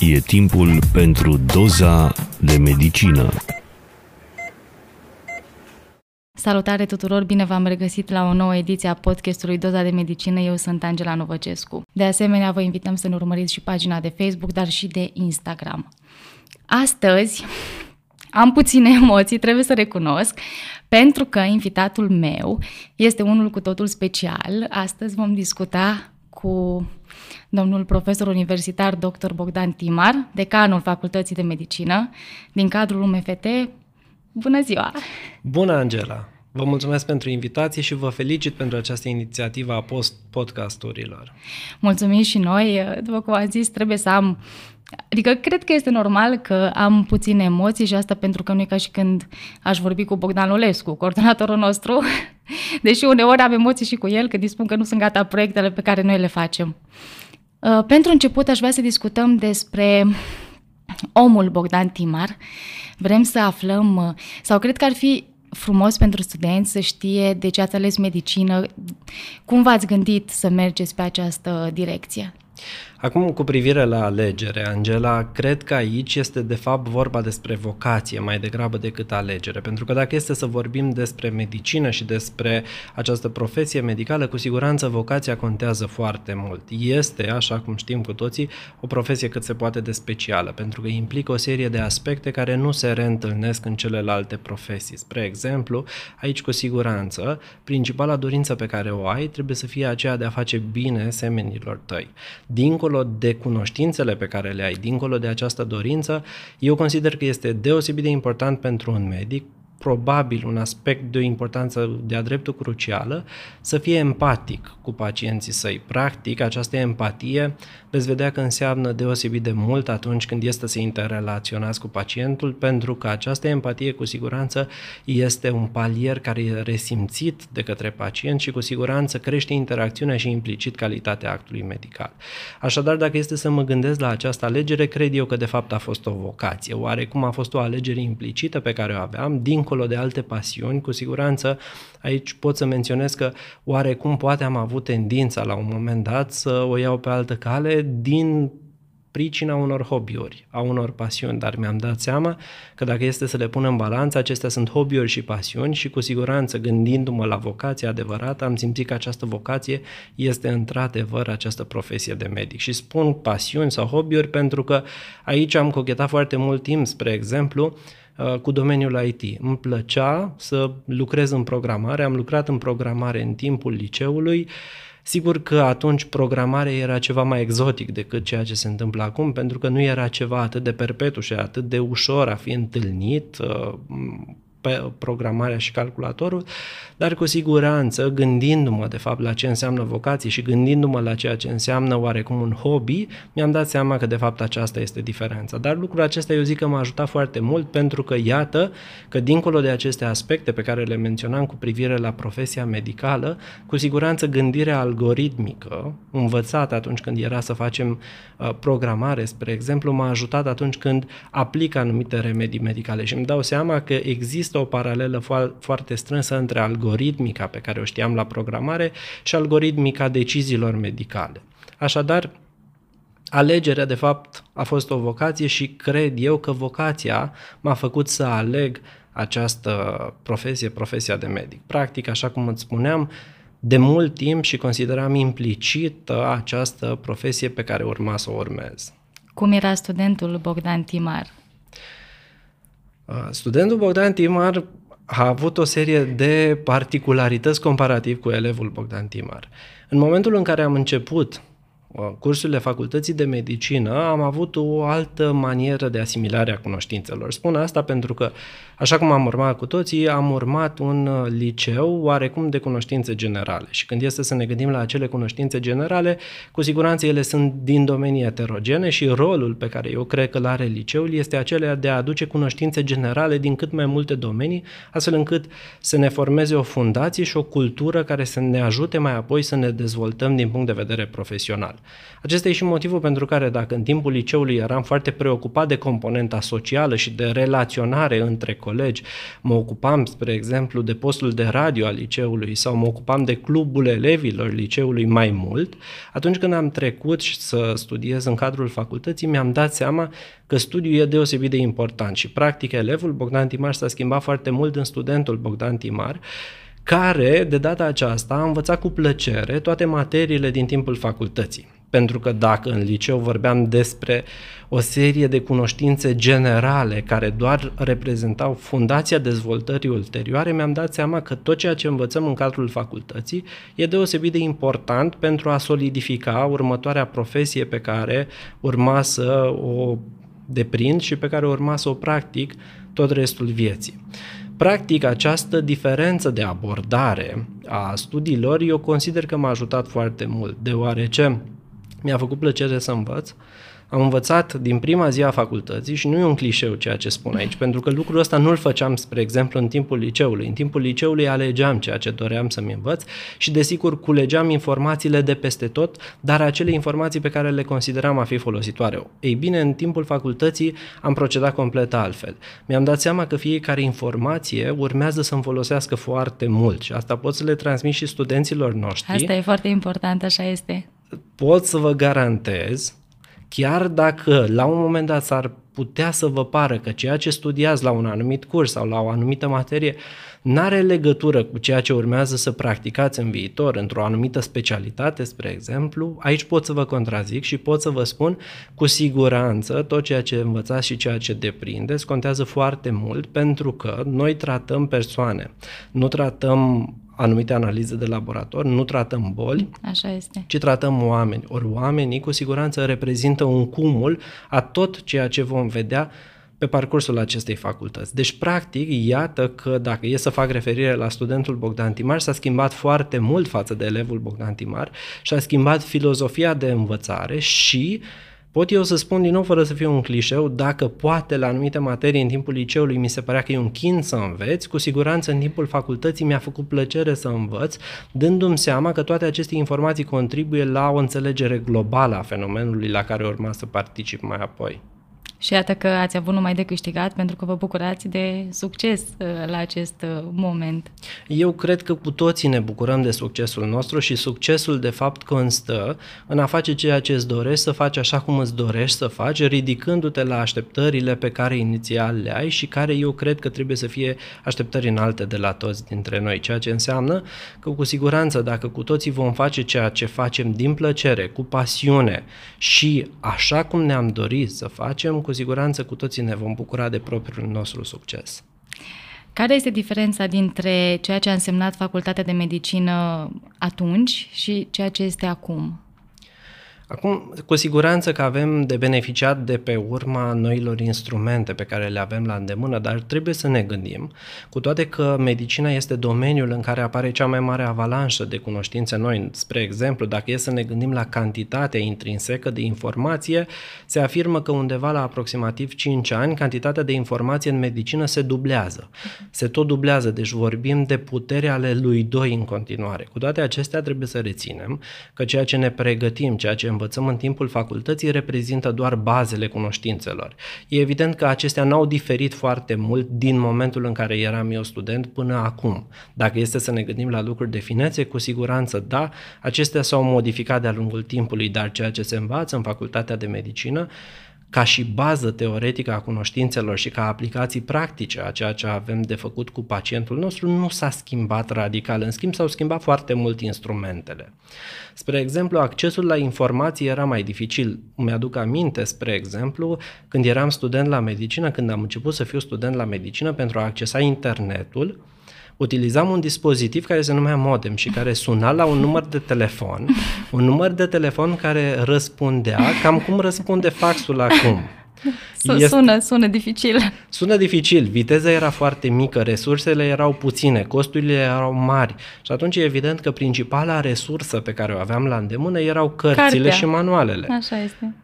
E timpul pentru doza de medicină. Salutare tuturor, bine v-am regăsit la o nouă ediție a podcastului Doza de Medicină. Eu sunt Angela Novăcescu. De asemenea, vă invităm să ne urmăriți și pagina de Facebook, dar și de Instagram. Astăzi am puține emoții, trebuie să recunosc, pentru că invitatul meu este unul cu totul special. Astăzi vom discuta cu domnul profesor universitar dr. Bogdan Timar, decanul Facultății de Medicină, din cadrul UMFT. Bună ziua! Bună, Angela! Vă mulțumesc pentru invitație și vă felicit pentru această inițiativă a post podcasturilor. Mulțumim și noi. După cum am zis, trebuie să am Adică cred că este normal că am puține emoții și asta pentru că nu e ca și când aș vorbi cu Bogdan Olescu, coordonatorul nostru, deși uneori am emoții și cu el, că dispun că nu sunt gata proiectele pe care noi le facem. Uh, pentru început aș vrea să discutăm despre omul Bogdan Timar. Vrem să aflăm, uh, sau cred că ar fi frumos pentru studenți să știe de ce ați ales medicină, cum v-ați gândit să mergeți pe această direcție. Acum, cu privire la alegere, Angela, cred că aici este de fapt vorba despre vocație mai degrabă decât alegere, pentru că dacă este să vorbim despre medicină și despre această profesie medicală, cu siguranță vocația contează foarte mult. Este, așa cum știm cu toții, o profesie cât se poate de specială, pentru că implică o serie de aspecte care nu se reîntâlnesc în celelalte profesii. Spre exemplu, aici cu siguranță, principala dorință pe care o ai trebuie să fie aceea de a face bine semenilor tăi. Dincolo dincolo de cunoștințele pe care le ai, dincolo de această dorință, eu consider că este deosebit de important pentru un medic probabil un aspect de o importanță de-a dreptul crucială, să fie empatic cu pacienții săi. Practic, această empatie veți vedea că înseamnă deosebit de mult atunci când este să interrelaționați cu pacientul, pentru că această empatie cu siguranță este un palier care e resimțit de către pacient și cu siguranță crește interacțiunea și implicit calitatea actului medical. Așadar, dacă este să mă gândesc la această alegere, cred eu că de fapt a fost o vocație. Oarecum a fost o alegere implicită pe care o aveam, din dincolo de alte pasiuni, cu siguranță aici pot să menționez că oarecum poate am avut tendința la un moment dat să o iau pe altă cale din pricina unor hobby-uri, a unor pasiuni, dar mi-am dat seama că dacă este să le pun în balanță, acestea sunt hobby-uri și pasiuni și cu siguranță gândindu-mă la vocație adevărată, am simțit că această vocație este într-adevăr această profesie de medic. Și spun pasiuni sau hobby-uri pentru că aici am cochetat foarte mult timp, spre exemplu, Uh, cu domeniul IT. Îmi plăcea să lucrez în programare, am lucrat în programare în timpul liceului, Sigur că atunci programarea era ceva mai exotic decât ceea ce se întâmplă acum, pentru că nu era ceva atât de perpetu și atât de ușor a fi întâlnit uh, pe programarea și calculatorul, dar cu siguranță, gândindu-mă de fapt la ce înseamnă vocație și gândindu-mă la ceea ce înseamnă oarecum un hobby, mi-am dat seama că de fapt aceasta este diferența. Dar lucrul acesta eu zic că m-a ajutat foarte mult pentru că iată că dincolo de aceste aspecte pe care le menționam cu privire la profesia medicală, cu siguranță gândirea algoritmică, învățată atunci când era să facem uh, programare, spre exemplu, m-a ajutat atunci când aplic anumite remedii medicale și îmi dau seama că există o paralelă foarte strânsă între algoritmica pe care o știam la programare și algoritmica deciziilor medicale. Așadar, alegerea, de fapt, a fost o vocație și cred eu că vocația m-a făcut să aleg această profesie, profesia de medic. Practic, așa cum îți spuneam, de mult timp și consideram implicită această profesie pe care urma să o urmez. Cum era studentul Bogdan Timar? Uh, studentul Bogdan Timar a avut o serie de particularități comparativ cu elevul Bogdan Timar. În momentul în care am început uh, cursurile facultății de medicină, am avut o altă manieră de asimilare a cunoștințelor. Spun asta pentru că Așa cum am urmat cu toții, am urmat un uh, liceu oarecum de cunoștințe generale și când este să ne gândim la acele cunoștințe generale, cu siguranță ele sunt din domenii heterogene și rolul pe care eu cred că îl are liceul este acela de a aduce cunoștințe generale din cât mai multe domenii, astfel încât să ne formeze o fundație și o cultură care să ne ajute mai apoi să ne dezvoltăm din punct de vedere profesional. personal. Acesta e și motivul pentru care dacă în timpul liceului eram foarte preocupat de componenta socială și de relaționare între colegi, mă ocupam, spre exemplu, de postul de radio al liceului sau mă ocupam de clubul elevilor liceului mai mult, atunci când am trecut să studiez în cadrul facultății, mi-am dat seama că studiul e deosebit de important și practic elevul Bogdan Timar s-a schimbat foarte mult în studentul Bogdan Timar care, de data aceasta, a învățat cu plăcere toate materiile din timpul facultății. Pentru că dacă în liceu vorbeam despre o serie de cunoștințe generale care doar reprezentau fundația dezvoltării ulterioare, mi-am dat seama că tot ceea ce învățăm în cadrul facultății e deosebit de important pentru a solidifica următoarea profesie pe care urma să o deprind și pe care urma să o practic tot restul vieții. Practic, această diferență de abordare a studiilor eu consider că m-a ajutat foarte mult, deoarece mi-a făcut plăcere să învăț, am învățat din prima zi a facultății și nu e un clișeu ceea ce spun aici, pentru că lucrul ăsta nu-l făceam, spre exemplu, în timpul liceului. În timpul liceului alegeam ceea ce doream să-mi învăț și, desigur, culegeam informațiile de peste tot, dar acele informații pe care le consideram a fi folositoare. Ei bine, în timpul facultății am procedat complet altfel. Mi-am dat seama că fiecare informație urmează să-mi folosească foarte mult și asta pot să le transmit și studenților noștri. Asta e foarte important, așa este. Pot să vă garantez Chiar dacă la un moment dat s-ar putea să vă pară că ceea ce studiați la un anumit curs sau la o anumită materie nu are legătură cu ceea ce urmează să practicați în viitor, într-o anumită specialitate, spre exemplu, aici pot să vă contrazic și pot să vă spun cu siguranță tot ceea ce învățați și ceea ce deprindeți contează foarte mult pentru că noi tratăm persoane, nu tratăm anumite analize de laborator, nu tratăm boli, Așa este. ci tratăm oameni. Ori oamenii cu siguranță reprezintă un cumul a tot ceea ce vom vedea pe parcursul acestei facultăți. Deci, practic, iată că dacă e să fac referire la studentul Bogdan Timar, s-a schimbat foarte mult față de elevul Bogdan Timar și a schimbat filozofia de învățare și uh, Pot eu să spun din nou, fără să fiu un clișeu, dacă poate la anumite materii în timpul liceului mi se părea că e un chin să înveți, cu siguranță în timpul facultății mi-a făcut plăcere să învăț, dându-mi seama că toate aceste informații contribuie la o înțelegere globală a fenomenului la care urma să particip mai apoi. Și iată că ați avut numai de câștigat pentru că vă bucurați de succes uh, la acest uh, moment. Eu cred că cu toții ne bucurăm de succesul nostru și succesul de fapt constă în a face ceea ce îți dorești să faci așa cum îți dorești să faci, ridicându-te la așteptările pe care inițial le ai și care eu cred că trebuie să fie așteptări înalte de la toți dintre noi, ceea ce înseamnă că cu siguranță dacă cu toții vom face ceea ce facem din plăcere, cu pasiune și așa cum ne-am dorit să facem, cu siguranță cu toții ne vom bucura de propriul nostru succes. Care este diferența dintre ceea ce a însemnat facultatea de medicină atunci și ceea ce este acum? Acum, cu siguranță că avem de beneficiat de pe urma noilor instrumente pe care le avem la îndemână, dar trebuie să ne gândim, cu toate că medicina este domeniul în care apare cea mai mare avalanșă de cunoștințe noi. Spre exemplu, dacă e să ne gândim la cantitatea intrinsecă de informație, se afirmă că undeva la aproximativ 5 ani, cantitatea de informație în medicină se dublează. Se tot dublează, deci vorbim de puterea ale lui 2 în continuare. Cu toate acestea trebuie să reținem că ceea ce ne pregătim, ceea ce învățăm în timpul facultății reprezintă doar bazele cunoștințelor. E evident că acestea n-au diferit foarte mult din momentul în care eram eu student până acum. Dacă este să ne gândim la lucruri de finețe, cu siguranță da, acestea s-au modificat de-a lungul timpului, dar ceea ce se învață în facultatea de medicină ca și bază teoretică a cunoștințelor și ca aplicații practice a ceea ce avem de făcut cu pacientul nostru nu s-a schimbat radical. În schimb, s-au schimbat foarte mult instrumentele. Spre exemplu, accesul la informații era mai dificil. Mi-aduc aminte, spre exemplu, când eram student la medicină, când am început să fiu student la medicină pentru a accesa internetul, utilizam un dispozitiv care se numea modem și care suna la un număr de telefon, un număr de telefon care răspundea cam cum răspunde faxul acum. Este, sună, sună dificil. Sună dificil, viteza era foarte mică, resursele erau puține, costurile erau mari și atunci e evident că principala resursă pe care o aveam la îndemână erau cărțile Cartea. și manualele. Așa este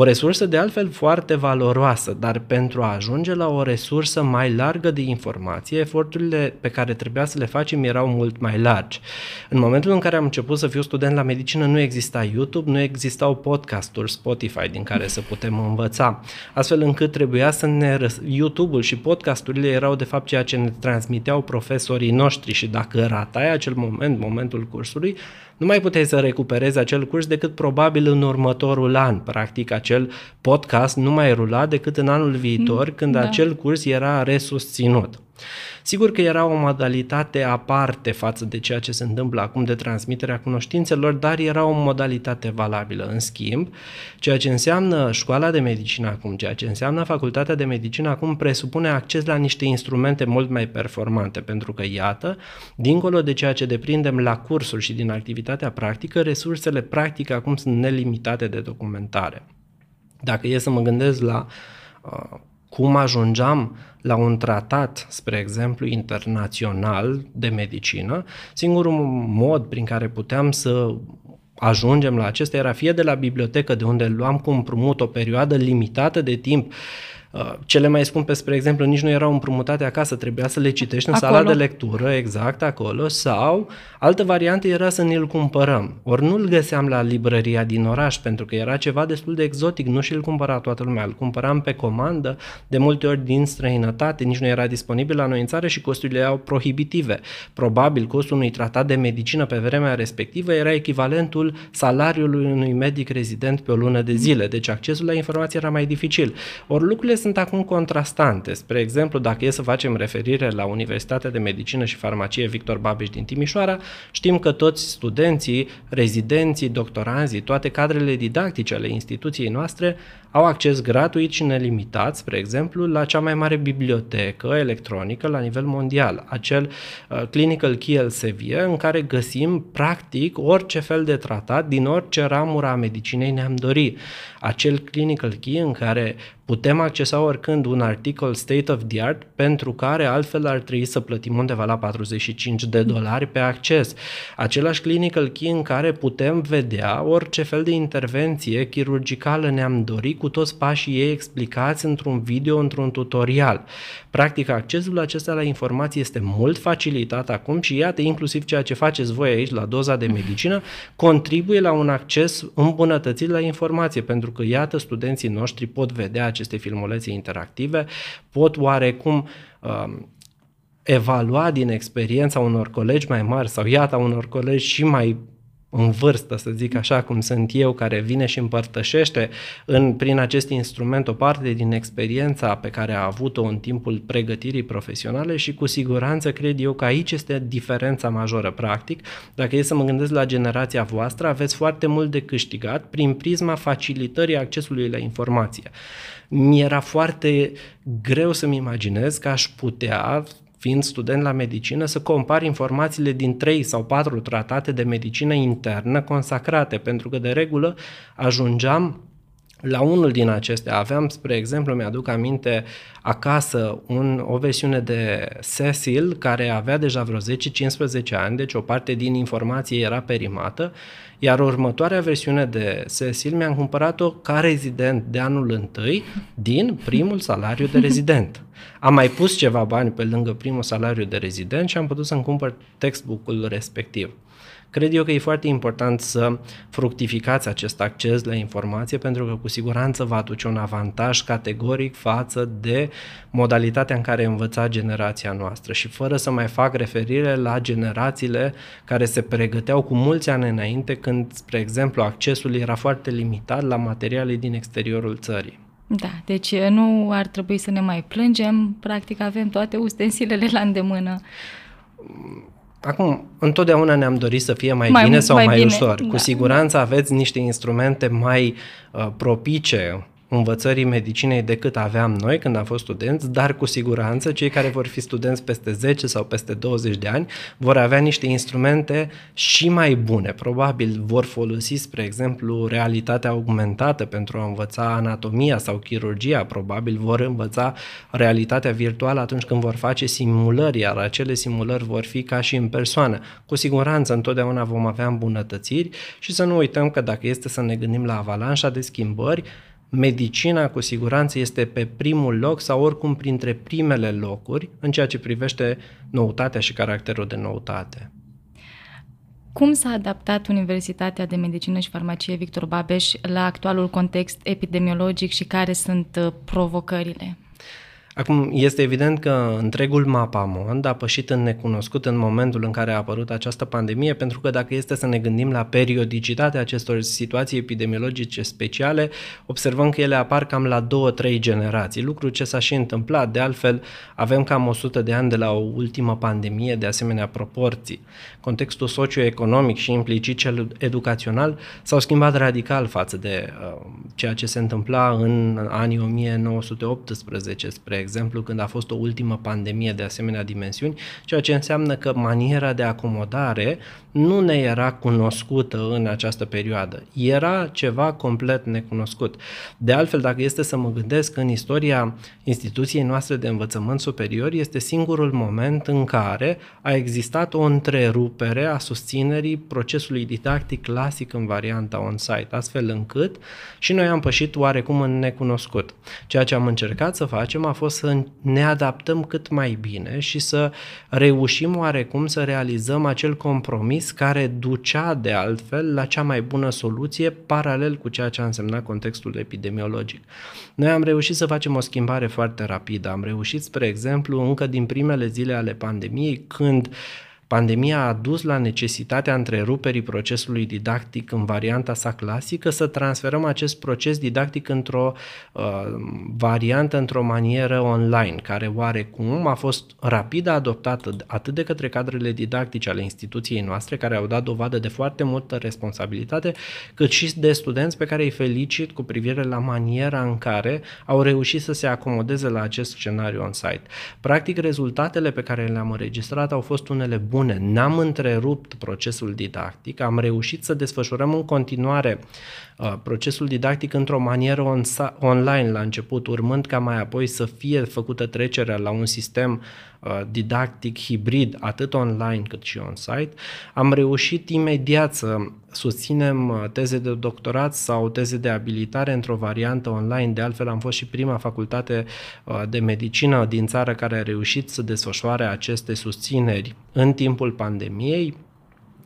O resursă de altfel foarte valoroasă, dar pentru a ajunge la o resursă mai largă de informație, eforturile pe care trebuia să le facem erau mult mai largi. În momentul în care am început să fiu student la medicină, nu exista YouTube, nu existau podcasturi Spotify din care să putem învăța, astfel încât trebuia să ne... YouTube-ul și podcasturile erau de fapt ceea ce ne transmiteau profesorii noștri și dacă ratai acel moment, momentul cursului, nu mai puteai să recuperezi acel curs decât probabil în următorul an. Practic, acel podcast nu mai rula decât în anul viitor, când da. acel curs era resusținut. Sigur că era o modalitate aparte față de ceea ce se întâmplă acum de transmiterea cunoștințelor, dar era o modalitate valabilă. În schimb, ceea ce înseamnă școala de medicină acum, ceea ce înseamnă facultatea de medicină acum presupune acces la niște instrumente mult mai performante, pentru că, iată, dincolo de ceea ce deprindem la cursuri și din activitatea practică, resursele practice acum sunt nelimitate de documentare. Dacă e să mă gândesc la uh, cum ajungeam la un tratat, spre exemplu, internațional de medicină, singurul mod prin care puteam să ajungem la acesta era fie de la bibliotecă, de unde luam cu împrumut o perioadă limitată de timp Uh, cele mai scumpe, spre exemplu, nici nu erau împrumutate acasă, trebuia să le citești în acolo. sala de lectură, exact acolo, sau altă variantă era să ne-l cumpărăm. Ori nu-l găseam la librăria din oraș, pentru că era ceva destul de exotic, nu și-l cumpăra toată lumea, îl cumpăram pe comandă, de multe ori din străinătate, nici nu era disponibil la noi în țară și costurile erau prohibitive. Probabil costul unui tratat de medicină pe vremea respectivă era echivalentul salariului unui medic rezident pe o lună de zile, deci accesul la informație era mai dificil. Ori lucrurile sunt acum contrastante. Spre exemplu, dacă e să facem referire la Universitatea de Medicină și Farmacie Victor Babeș din Timișoara, știm că toți studenții, rezidenții, doctoranzii, toate cadrele didactice ale instituției noastre au acces gratuit și nelimitat, spre exemplu, la cea mai mare bibliotecă electronică la nivel mondial, acel uh, Clinical Key Elsevier, în care găsim practic orice fel de tratat din orice ramură a medicinei ne-am dori. Acel Clinical Key în care putem accesa oricând un articol state of the art pentru care altfel ar trebui să plătim undeva la 45 de dolari pe acces. Același clinical key în care putem vedea orice fel de intervenție chirurgicală ne-am dorit cu toți pașii ei explicați într-un video, într-un tutorial. Practic, accesul acesta la informații este mult facilitat acum și iată, inclusiv ceea ce faceți voi aici la doza de medicină, contribuie la un acces îmbunătățit la informație, pentru că, iată, studenții noștri pot vedea aceste filmulețe interactive, pot oarecum uh, evalua din experiența unor colegi mai mari sau iată unor colegi și mai în vârstă, să zic așa cum sunt eu, care vine și împărtășește în, prin acest instrument o parte din experiența pe care a avut-o în timpul pregătirii profesionale și cu siguranță cred eu că aici este diferența majoră. Practic, dacă e să mă gândesc la generația voastră, aveți foarte mult de câștigat prin prisma facilitării accesului la informație. Mi era foarte greu să-mi imaginez că aș putea fiind student la medicină, să compar informațiile din trei sau patru tratate de medicină internă consacrate, pentru că de regulă ajungeam la unul din acestea aveam, spre exemplu, mi-aduc aminte acasă un, o versiune de Cecil care avea deja vreo 10-15 ani, deci o parte din informație era perimată, iar următoarea versiune de Cecil mi-am cumpărat-o ca rezident de anul întâi din primul salariu de rezident. Am mai pus ceva bani pe lângă primul salariu de rezident și am putut să-mi cumpăr textbook-ul respectiv. Cred eu că e foarte important să fructificați acest acces la informație pentru că cu siguranță va aduce un avantaj categoric față de modalitatea în care învăța generația noastră și fără să mai fac referire la generațiile care se pregăteau cu mulți ani înainte când, spre exemplu, accesul era foarte limitat la materiale din exteriorul țării. Da, deci nu ar trebui să ne mai plângem, practic avem toate ustensilele la îndemână. Acum, întotdeauna ne-am dorit să fie mai, mai bine sau mai, mai bine, ușor. Da. Cu siguranță aveți niște instrumente mai uh, propice învățării medicinei decât aveam noi când am fost studenți, dar cu siguranță cei care vor fi studenți peste 10 sau peste 20 de ani vor avea niște instrumente și mai bune. Probabil vor folosi, spre exemplu, realitatea augmentată pentru a învăța anatomia sau chirurgia, probabil vor învăța realitatea virtuală atunci când vor face simulări, iar acele simulări vor fi ca și în persoană. Cu siguranță întotdeauna vom avea îmbunătățiri și să nu uităm că dacă este să ne gândim la avalanșa de schimbări, medicina cu siguranță este pe primul loc sau oricum printre primele locuri în ceea ce privește noutatea și caracterul de noutate. Cum s-a adaptat Universitatea de Medicină și Farmacie Victor Babeș la actualul context epidemiologic și care sunt uh, provocările? Acum, este evident că întregul mapamond a pășit în necunoscut în momentul în care a apărut această pandemie, pentru că dacă este să ne gândim la periodicitatea acestor situații epidemiologice speciale, observăm că ele apar cam la două, trei generații, lucru ce s-a și întâmplat. De altfel, avem cam 100 de ani de la o ultimă pandemie de asemenea proporții. Contextul socioeconomic și implicit cel educațional s-au schimbat radical față de uh, ceea ce se întâmpla în anii 1918, spre exemplu, când a fost o ultimă pandemie de asemenea dimensiuni, ceea ce înseamnă că maniera de acomodare nu ne era cunoscută în această perioadă. Era ceva complet necunoscut. De altfel, dacă este să mă gândesc în istoria instituției noastre de învățământ superior, este singurul moment în care a existat o întrerupere a susținerii procesului didactic clasic în varianta on-site, astfel încât și noi am pășit oarecum în necunoscut. Ceea ce am încercat să facem a fost să ne adaptăm cât mai bine și să reușim oarecum să realizăm acel compromis care ducea de altfel la cea mai bună soluție paralel cu ceea ce a însemnat contextul epidemiologic. Noi am reușit să facem o schimbare foarte rapidă. Am reușit, spre exemplu, încă din primele zile ale pandemiei, când uh, Pandemia a dus la necesitatea întreruperii procesului didactic în varianta sa clasică să transferăm acest proces didactic într-o uh, variantă, într-o manieră online, care oarecum a fost rapid adoptată atât de către cadrele didactice ale instituției noastre, care au dat dovadă de foarte multă responsabilitate, cât și de studenți pe care îi felicit cu privire la maniera în care au reușit să se acomodeze la acest scenariu on-site. Practic, rezultatele pe care le-am înregistrat au fost unele bune bune, n-am întrerupt procesul didactic, am reușit să desfășurăm în continuare uh, procesul didactic într-o manieră on- online la început, urmând ca mai apoi să fie făcută trecerea la un sistem uh, didactic hibrid, atât online cât și on-site. Am reușit imediat să susținem uh, teze de doctorat sau teze de abilitare într-o variantă online. De altfel, am fost și prima facultate uh, de medicină din țară care a reușit să desfășoare aceste susțineri în timpul pandemiei.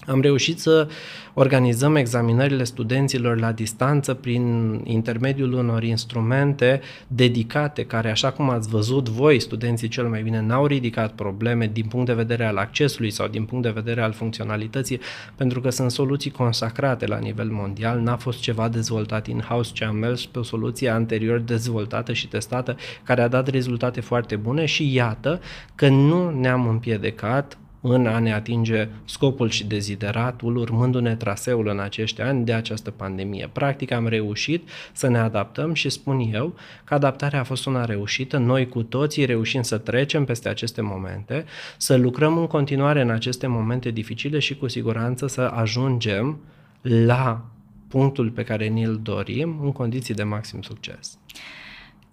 Am reușit să organizăm examinările studenților la distanță prin intermediul unor instrumente dedicate, care, așa cum ați văzut voi, studenții cel mai bine, n-au ridicat probleme din punct de vedere al accesului sau din punct de vedere al funcționalității, pentru că sunt soluții consacrate la nivel mondial, n-a fost ceva dezvoltat in-house, ci am mers pe o soluție anterior dezvoltată și testată, care a dat rezultate foarte bune și iată că nu ne-am împiedicat în a ne atinge scopul și dezideratul, urmându-ne traseul în acești ani de această pandemie. Practic am reușit să ne adaptăm și spun eu că adaptarea a fost una reușită, noi cu toții reușim să trecem peste aceste momente, să lucrăm în continuare în aceste momente dificile și cu siguranță să ajungem la punctul pe care ni-l dorim în condiții de maxim succes.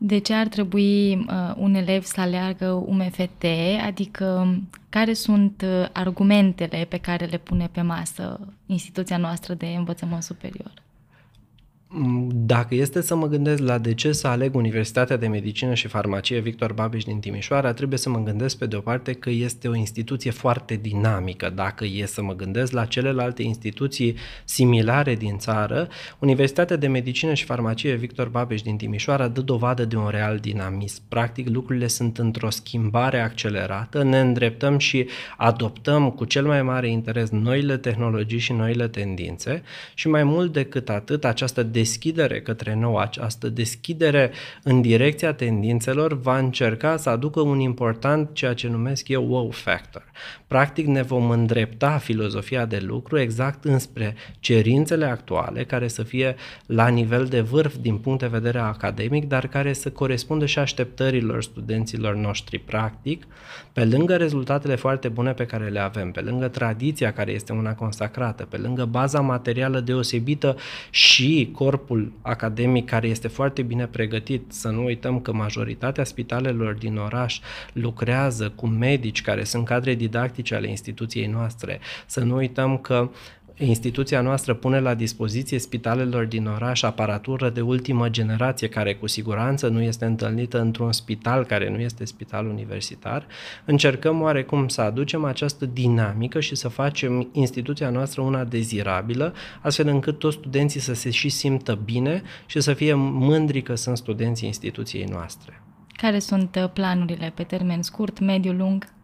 De ce ar trebui uh, un elev să aleagă UMFT? Adică care sunt uh, argumentele pe care le pune pe masă instituția noastră de învățământ superior? Dacă este să mă gândesc la de ce să aleg Universitatea de Medicină și Farmacie Victor Babeș din Timișoara, trebuie să mă gândesc pe de o parte că este o instituție foarte dinamică. Dacă e să mă gândesc la celelalte instituții similare din țară, Universitatea de Medicină și Farmacie Victor Babeș din Timișoara dă dovadă de un real dinamism. Practic, lucrurile sunt într-o schimbare accelerată, ne îndreptăm și adoptăm cu cel mai mare interes noile tehnologii și noile tendințe și mai mult decât atât, această deschidere către nou, această deschidere în direcția tendințelor va încerca să aducă un important, ceea ce numesc eu, wow factor. Practic ne vom îndrepta filozofia de lucru exact înspre cerințele actuale, care să fie la nivel de vârf din punct de vedere academic, dar care să corespundă și așteptărilor studenților noștri practic, pe lângă rezultatele foarte bune pe care le avem, pe lângă tradiția care este una consacrată, pe lângă baza materială deosebită și corpul academic care este foarte bine pregătit, să nu uităm că majoritatea spitalelor din oraș lucrează cu medici care sunt cadre didactice ale instituției noastre, să nu uităm că instituția noastră pune la dispoziție spitalelor din oraș aparatură de ultimă generație, care cu siguranță nu este întâlnită într-un spital care nu este spital universitar, încercăm oarecum să aducem această dinamică și să facem instituția noastră una dezirabilă, astfel încât toți studenții să se și simtă bine și să fie mândri că sunt studenții instituției noastre. Care sunt uh, planurile pe termen scurt, mediu, lung?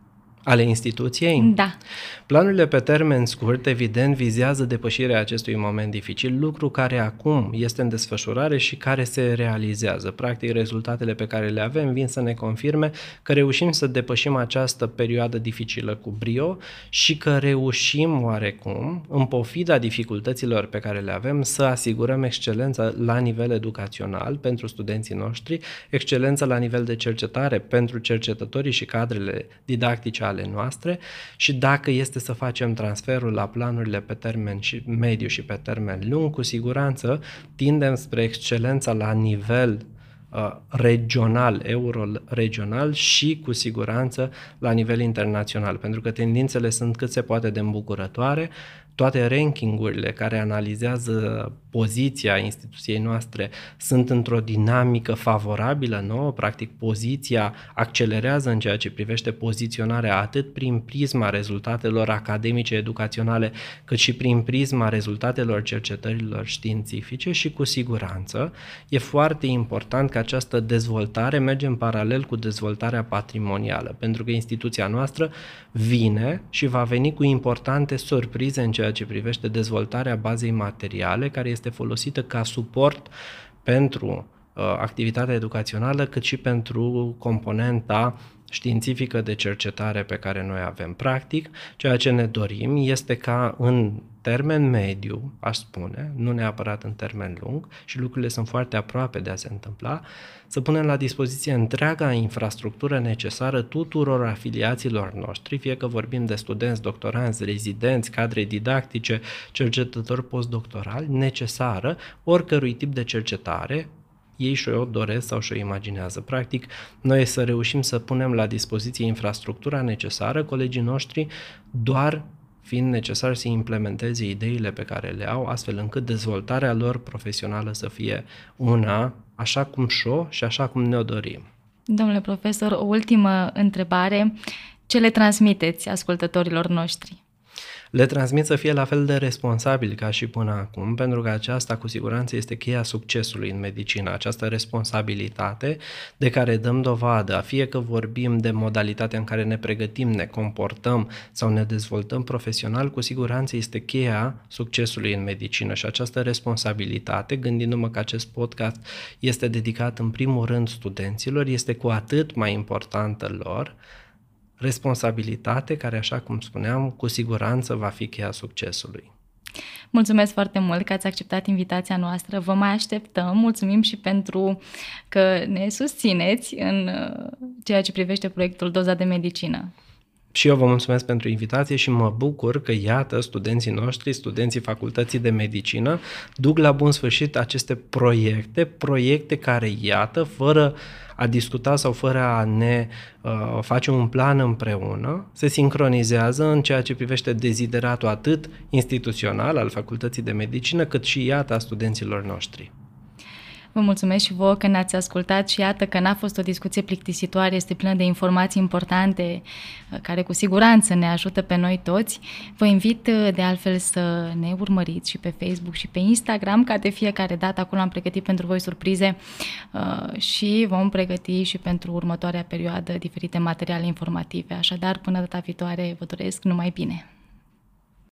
Ale instituției? Da. Planurile pe termen scurt, evident, vizează depășirea acestui moment dificil, lucru care acum este în desfășurare și care se realizează. Practic, rezultatele pe care le avem vin să ne confirme că reușim să depășim această perioadă dificilă cu brio și că reușim oarecum, în pofida dificultăților pe care le avem, să asigurăm excelența la nivel educațional pentru studenții noștri, excelența la nivel de cercetare pentru cercetătorii și cadrele didactice ale ale noastre și dacă este să facem transferul la planurile pe termen și mediu și pe termen lung, cu siguranță tindem spre excelența la nivel uh, regional, euro-regional și cu siguranță la nivel internațional, pentru că tendințele sunt cât se poate de îmbucurătoare, toate rankingurile care analizează poziția instituției noastre sunt într-o dinamică favorabilă nouă, practic poziția accelerează în ceea ce privește poziționarea atât prin prisma rezultatelor academice educaționale, cât și prin prisma rezultatelor cercetărilor științifice și cu siguranță e foarte important că această dezvoltare merge în paralel cu dezvoltarea patrimonială, pentru că instituția noastră vine și va veni cu importante surprize în ceea ce privește dezvoltarea bazei materiale, care este folosită ca suport pentru uh, activitatea educațională, cât și pentru componenta științifică de cercetare pe care noi avem. Practic, ceea ce ne dorim este ca în termen mediu, aș spune, nu neapărat în termen lung, și lucrurile sunt foarte aproape de a se întâmpla, să punem la dispoziție întreaga infrastructură necesară tuturor afiliaților noștri, fie că vorbim de studenți, doctoranți, rezidenți, cadre didactice, cercetători postdoctorali, necesară oricărui tip de cercetare, ei și-o doresc sau și-o imaginează. Practic, noi să reușim să punem la dispoziție infrastructura necesară, colegii noștri doar fiind necesar să implementeze ideile pe care le au, astfel încât dezvoltarea lor profesională să fie una așa cum și-o și așa cum ne-o dorim. Domnule profesor, o ultimă întrebare. Ce le transmiteți ascultătorilor noștri? Le transmit să fie la fel de responsabili ca și până acum, pentru că aceasta cu siguranță este cheia succesului în medicină, această responsabilitate de care dăm dovadă, fie că vorbim de modalitatea în care ne pregătim, ne comportăm sau ne dezvoltăm profesional, cu siguranță este cheia succesului în medicină și această responsabilitate, gândindu-mă că acest podcast este dedicat în primul rând studenților, este cu atât mai importantă lor, responsabilitate care, așa cum spuneam, cu siguranță va fi cheia succesului. Mulțumesc foarte mult că ați acceptat invitația noastră. Vă mai așteptăm. Mulțumim și pentru că ne susțineți în uh, ceea ce privește proiectul Doza de Medicină. Și eu vă mulțumesc pentru invitație și mă bucur că, iată, studenții noștri, studenții Facultății de Medicină, duc la bun sfârșit aceste proiecte, proiecte care, iată, fără a discuta sau fără a ne uh, face un plan împreună, se sincronizează în ceea ce privește dezideratul atât instituțional al Facultății de Medicină, cât și, iată, a studenților noștri. Vă mulțumesc și vouă că ne-ați ascultat și iată că n-a fost o discuție plictisitoare, este plină de informații importante uh, care cu siguranță ne ajută pe noi toți. Vă invit uh, de altfel să ne urmăriți și pe Facebook și pe Instagram, ca de fiecare dată acolo am pregătit pentru voi surprize uh, și vom pregăti și pentru următoarea perioadă diferite materiale informative. Așadar, până data viitoare, vă doresc numai bine!